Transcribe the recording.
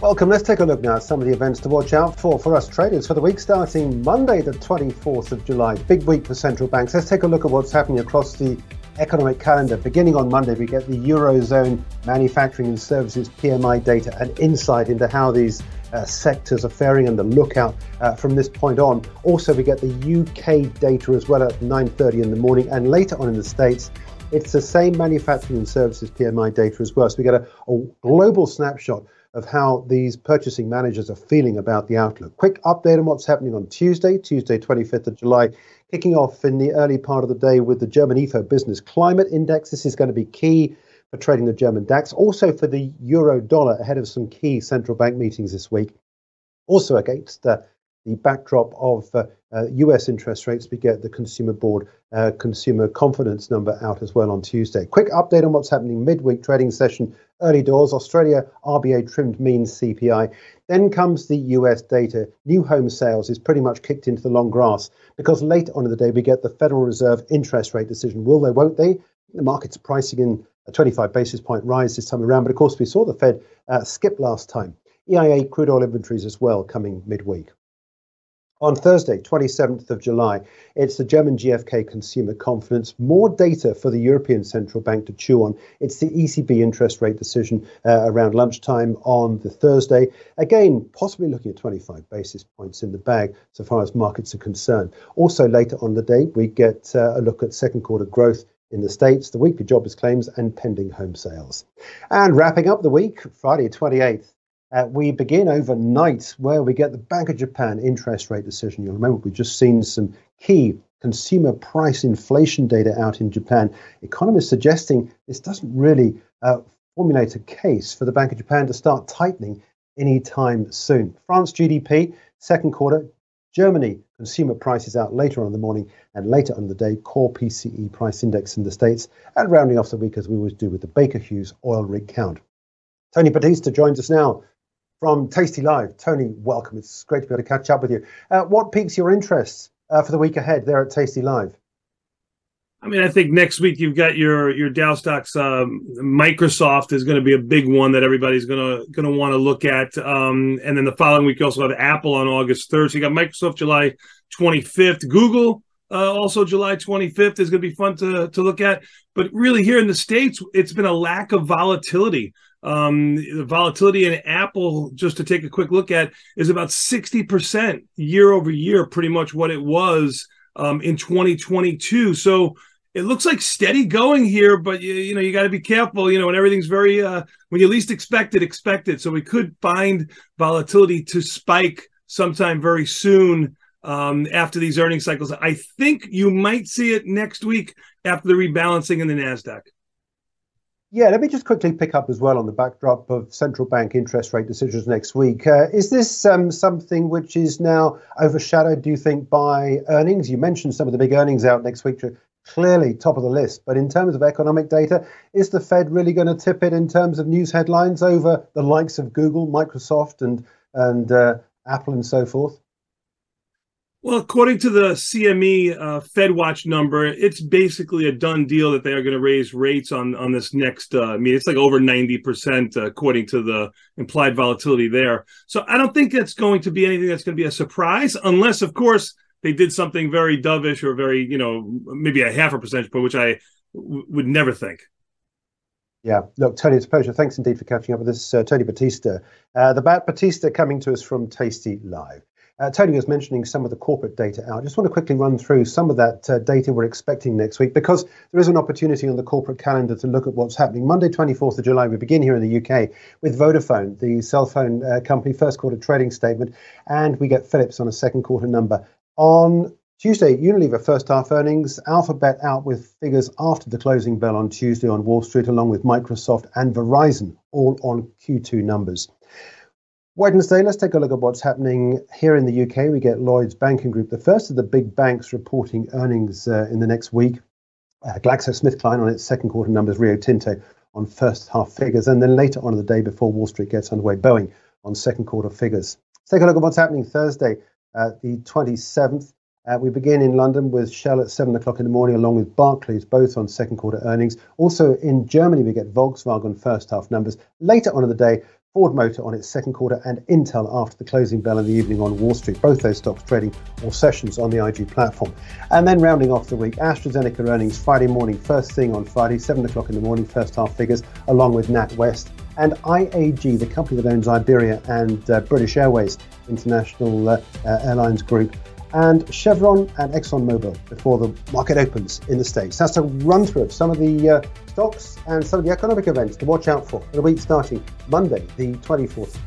Welcome. Let's take a look now at some of the events to watch out for for us traders for the week starting Monday, the 24th of July. Big week for central banks. Let's take a look at what's happening across the economic calendar. Beginning on Monday, we get the Eurozone manufacturing and services PMI data and insight into how these uh, sectors are faring and the lookout uh, from this point on. Also, we get the UK data as well at 9:30 in the morning, and later on in the States, it's the same manufacturing and services PMI data as well. So we get a, a global snapshot of how these purchasing managers are feeling about the outlook. Quick update on what's happening on Tuesday, Tuesday, 25th of July, kicking off in the early part of the day with the German IFO Business Climate Index. This is going to be key for trading the German DAX, also for the euro dollar ahead of some key central bank meetings this week. Also against uh, the backdrop of uh, uh, US interest rates, we get the Consumer Board uh, consumer confidence number out as well on Tuesday. Quick update on what's happening midweek trading session, early doors. Australia RBA trimmed mean CPI. Then comes the US data. New home sales is pretty much kicked into the long grass because later on in the day we get the Federal Reserve interest rate decision. Will they, won't they? The market's pricing in a 25 basis point rise this time around, but of course we saw the Fed uh, skip last time. EIA crude oil inventories as well coming midweek. On Thursday, 27th of July, it's the German GfK consumer confidence. More data for the European Central Bank to chew on. It's the ECB interest rate decision uh, around lunchtime on the Thursday. Again, possibly looking at 25 basis points in the bag so far as markets are concerned. Also, later on the day, we get uh, a look at second quarter growth in the States, the weekly jobless claims, and pending home sales. And wrapping up the week, Friday 28th, uh, we begin overnight where we get the Bank of Japan interest rate decision. You'll remember we've just seen some key consumer price inflation data out in Japan. Economists suggesting this doesn't really uh, formulate a case for the Bank of Japan to start tightening anytime soon. France GDP, second quarter. Germany consumer prices out later on in the morning and later on the day, core PCE price index in the States, and rounding off the week as we always do with the Baker Hughes oil rig count. Tony Battista joins us now from tastylive. Tony, welcome. It's great to be able to catch up with you. Uh, what piques your interest uh, for the week ahead there at tastylive? I mean, I think next week you've got your your Dow stocks. Um, Microsoft is going to be a big one that everybody's going to going to want to look at. Um, and then the following week you also have Apple on August third. So you got Microsoft July twenty fifth. Google uh, also July twenty fifth is going to be fun to to look at. But really, here in the states, it's been a lack of volatility. Um, the volatility in Apple, just to take a quick look at, is about 60% year over year, pretty much what it was um, in 2022. So it looks like steady going here, but you, you know, you got to be careful, you know, when everything's very, uh, when you least expect it, expect it. So we could find volatility to spike sometime very soon um, after these earnings cycles. I think you might see it next week after the rebalancing in the NASDAQ. Yeah, let me just quickly pick up as well on the backdrop of central bank interest rate decisions next week. Uh, is this um, something which is now overshadowed, do you think, by earnings? You mentioned some of the big earnings out next week, clearly top of the list. But in terms of economic data, is the Fed really going to tip it in terms of news headlines over the likes of Google, Microsoft, and and uh, Apple and so forth? Well, according to the CME uh, FedWatch number, it's basically a done deal that they are going to raise rates on on this next. Uh, I mean, it's like over ninety percent uh, according to the implied volatility there. So I don't think that's going to be anything that's going to be a surprise, unless, of course, they did something very dovish or very, you know, maybe a half a percentage point, which I w- would never think. Yeah, look, Tony, it's a pleasure. Thanks indeed for catching up with us, uh, Tony Battista. Uh, the Bat Battista coming to us from tastylive. Uh, Tony was mentioning some of the corporate data out. I just want to quickly run through some of that uh, data we're expecting next week because there is an opportunity on the corporate calendar to look at what's happening. Monday, 24th of July, we begin here in the UK with Vodafone, the cell phone uh, company, first quarter trading statement, and we get Philips on a second quarter number. On Tuesday, Unilever first half earnings, Alphabet out with figures after the closing bell on Tuesday on Wall Street, along with Microsoft and Verizon, all on Q2 numbers. Wednesday, let's take a look at what's happening here in the UK. We get Lloyds Banking Group, the first of the big banks reporting earnings uh, in the next week. Uh, GlaxoSmithKline on its second quarter numbers, Rio Tinto on first half figures, and then later on in the day before Wall Street gets underway, Boeing on second quarter figures. Let's take a look at what's happening Thursday, uh, the 27th. Uh, we begin in London with Shell at 7 o'clock in the morning, along with Barclays, both on second quarter earnings. Also in Germany, we get Volkswagen first half numbers. Later on in the day, Ford Motor on its second quarter, and Intel after the closing bell in the evening on Wall Street. Both those stocks trading all sessions on the IG platform. And then rounding off the week, AstraZeneca earnings Friday morning, first thing on Friday, 7 o'clock in the morning, first half figures, along with NatWest. And IAG, the company that owns Iberia and uh, British Airways International uh, uh, Airlines Group, and Chevron and ExxonMobil before the market opens in the States. That's a run through of some of the uh, stocks and some of the economic events to watch out for for the week starting Monday, the 24th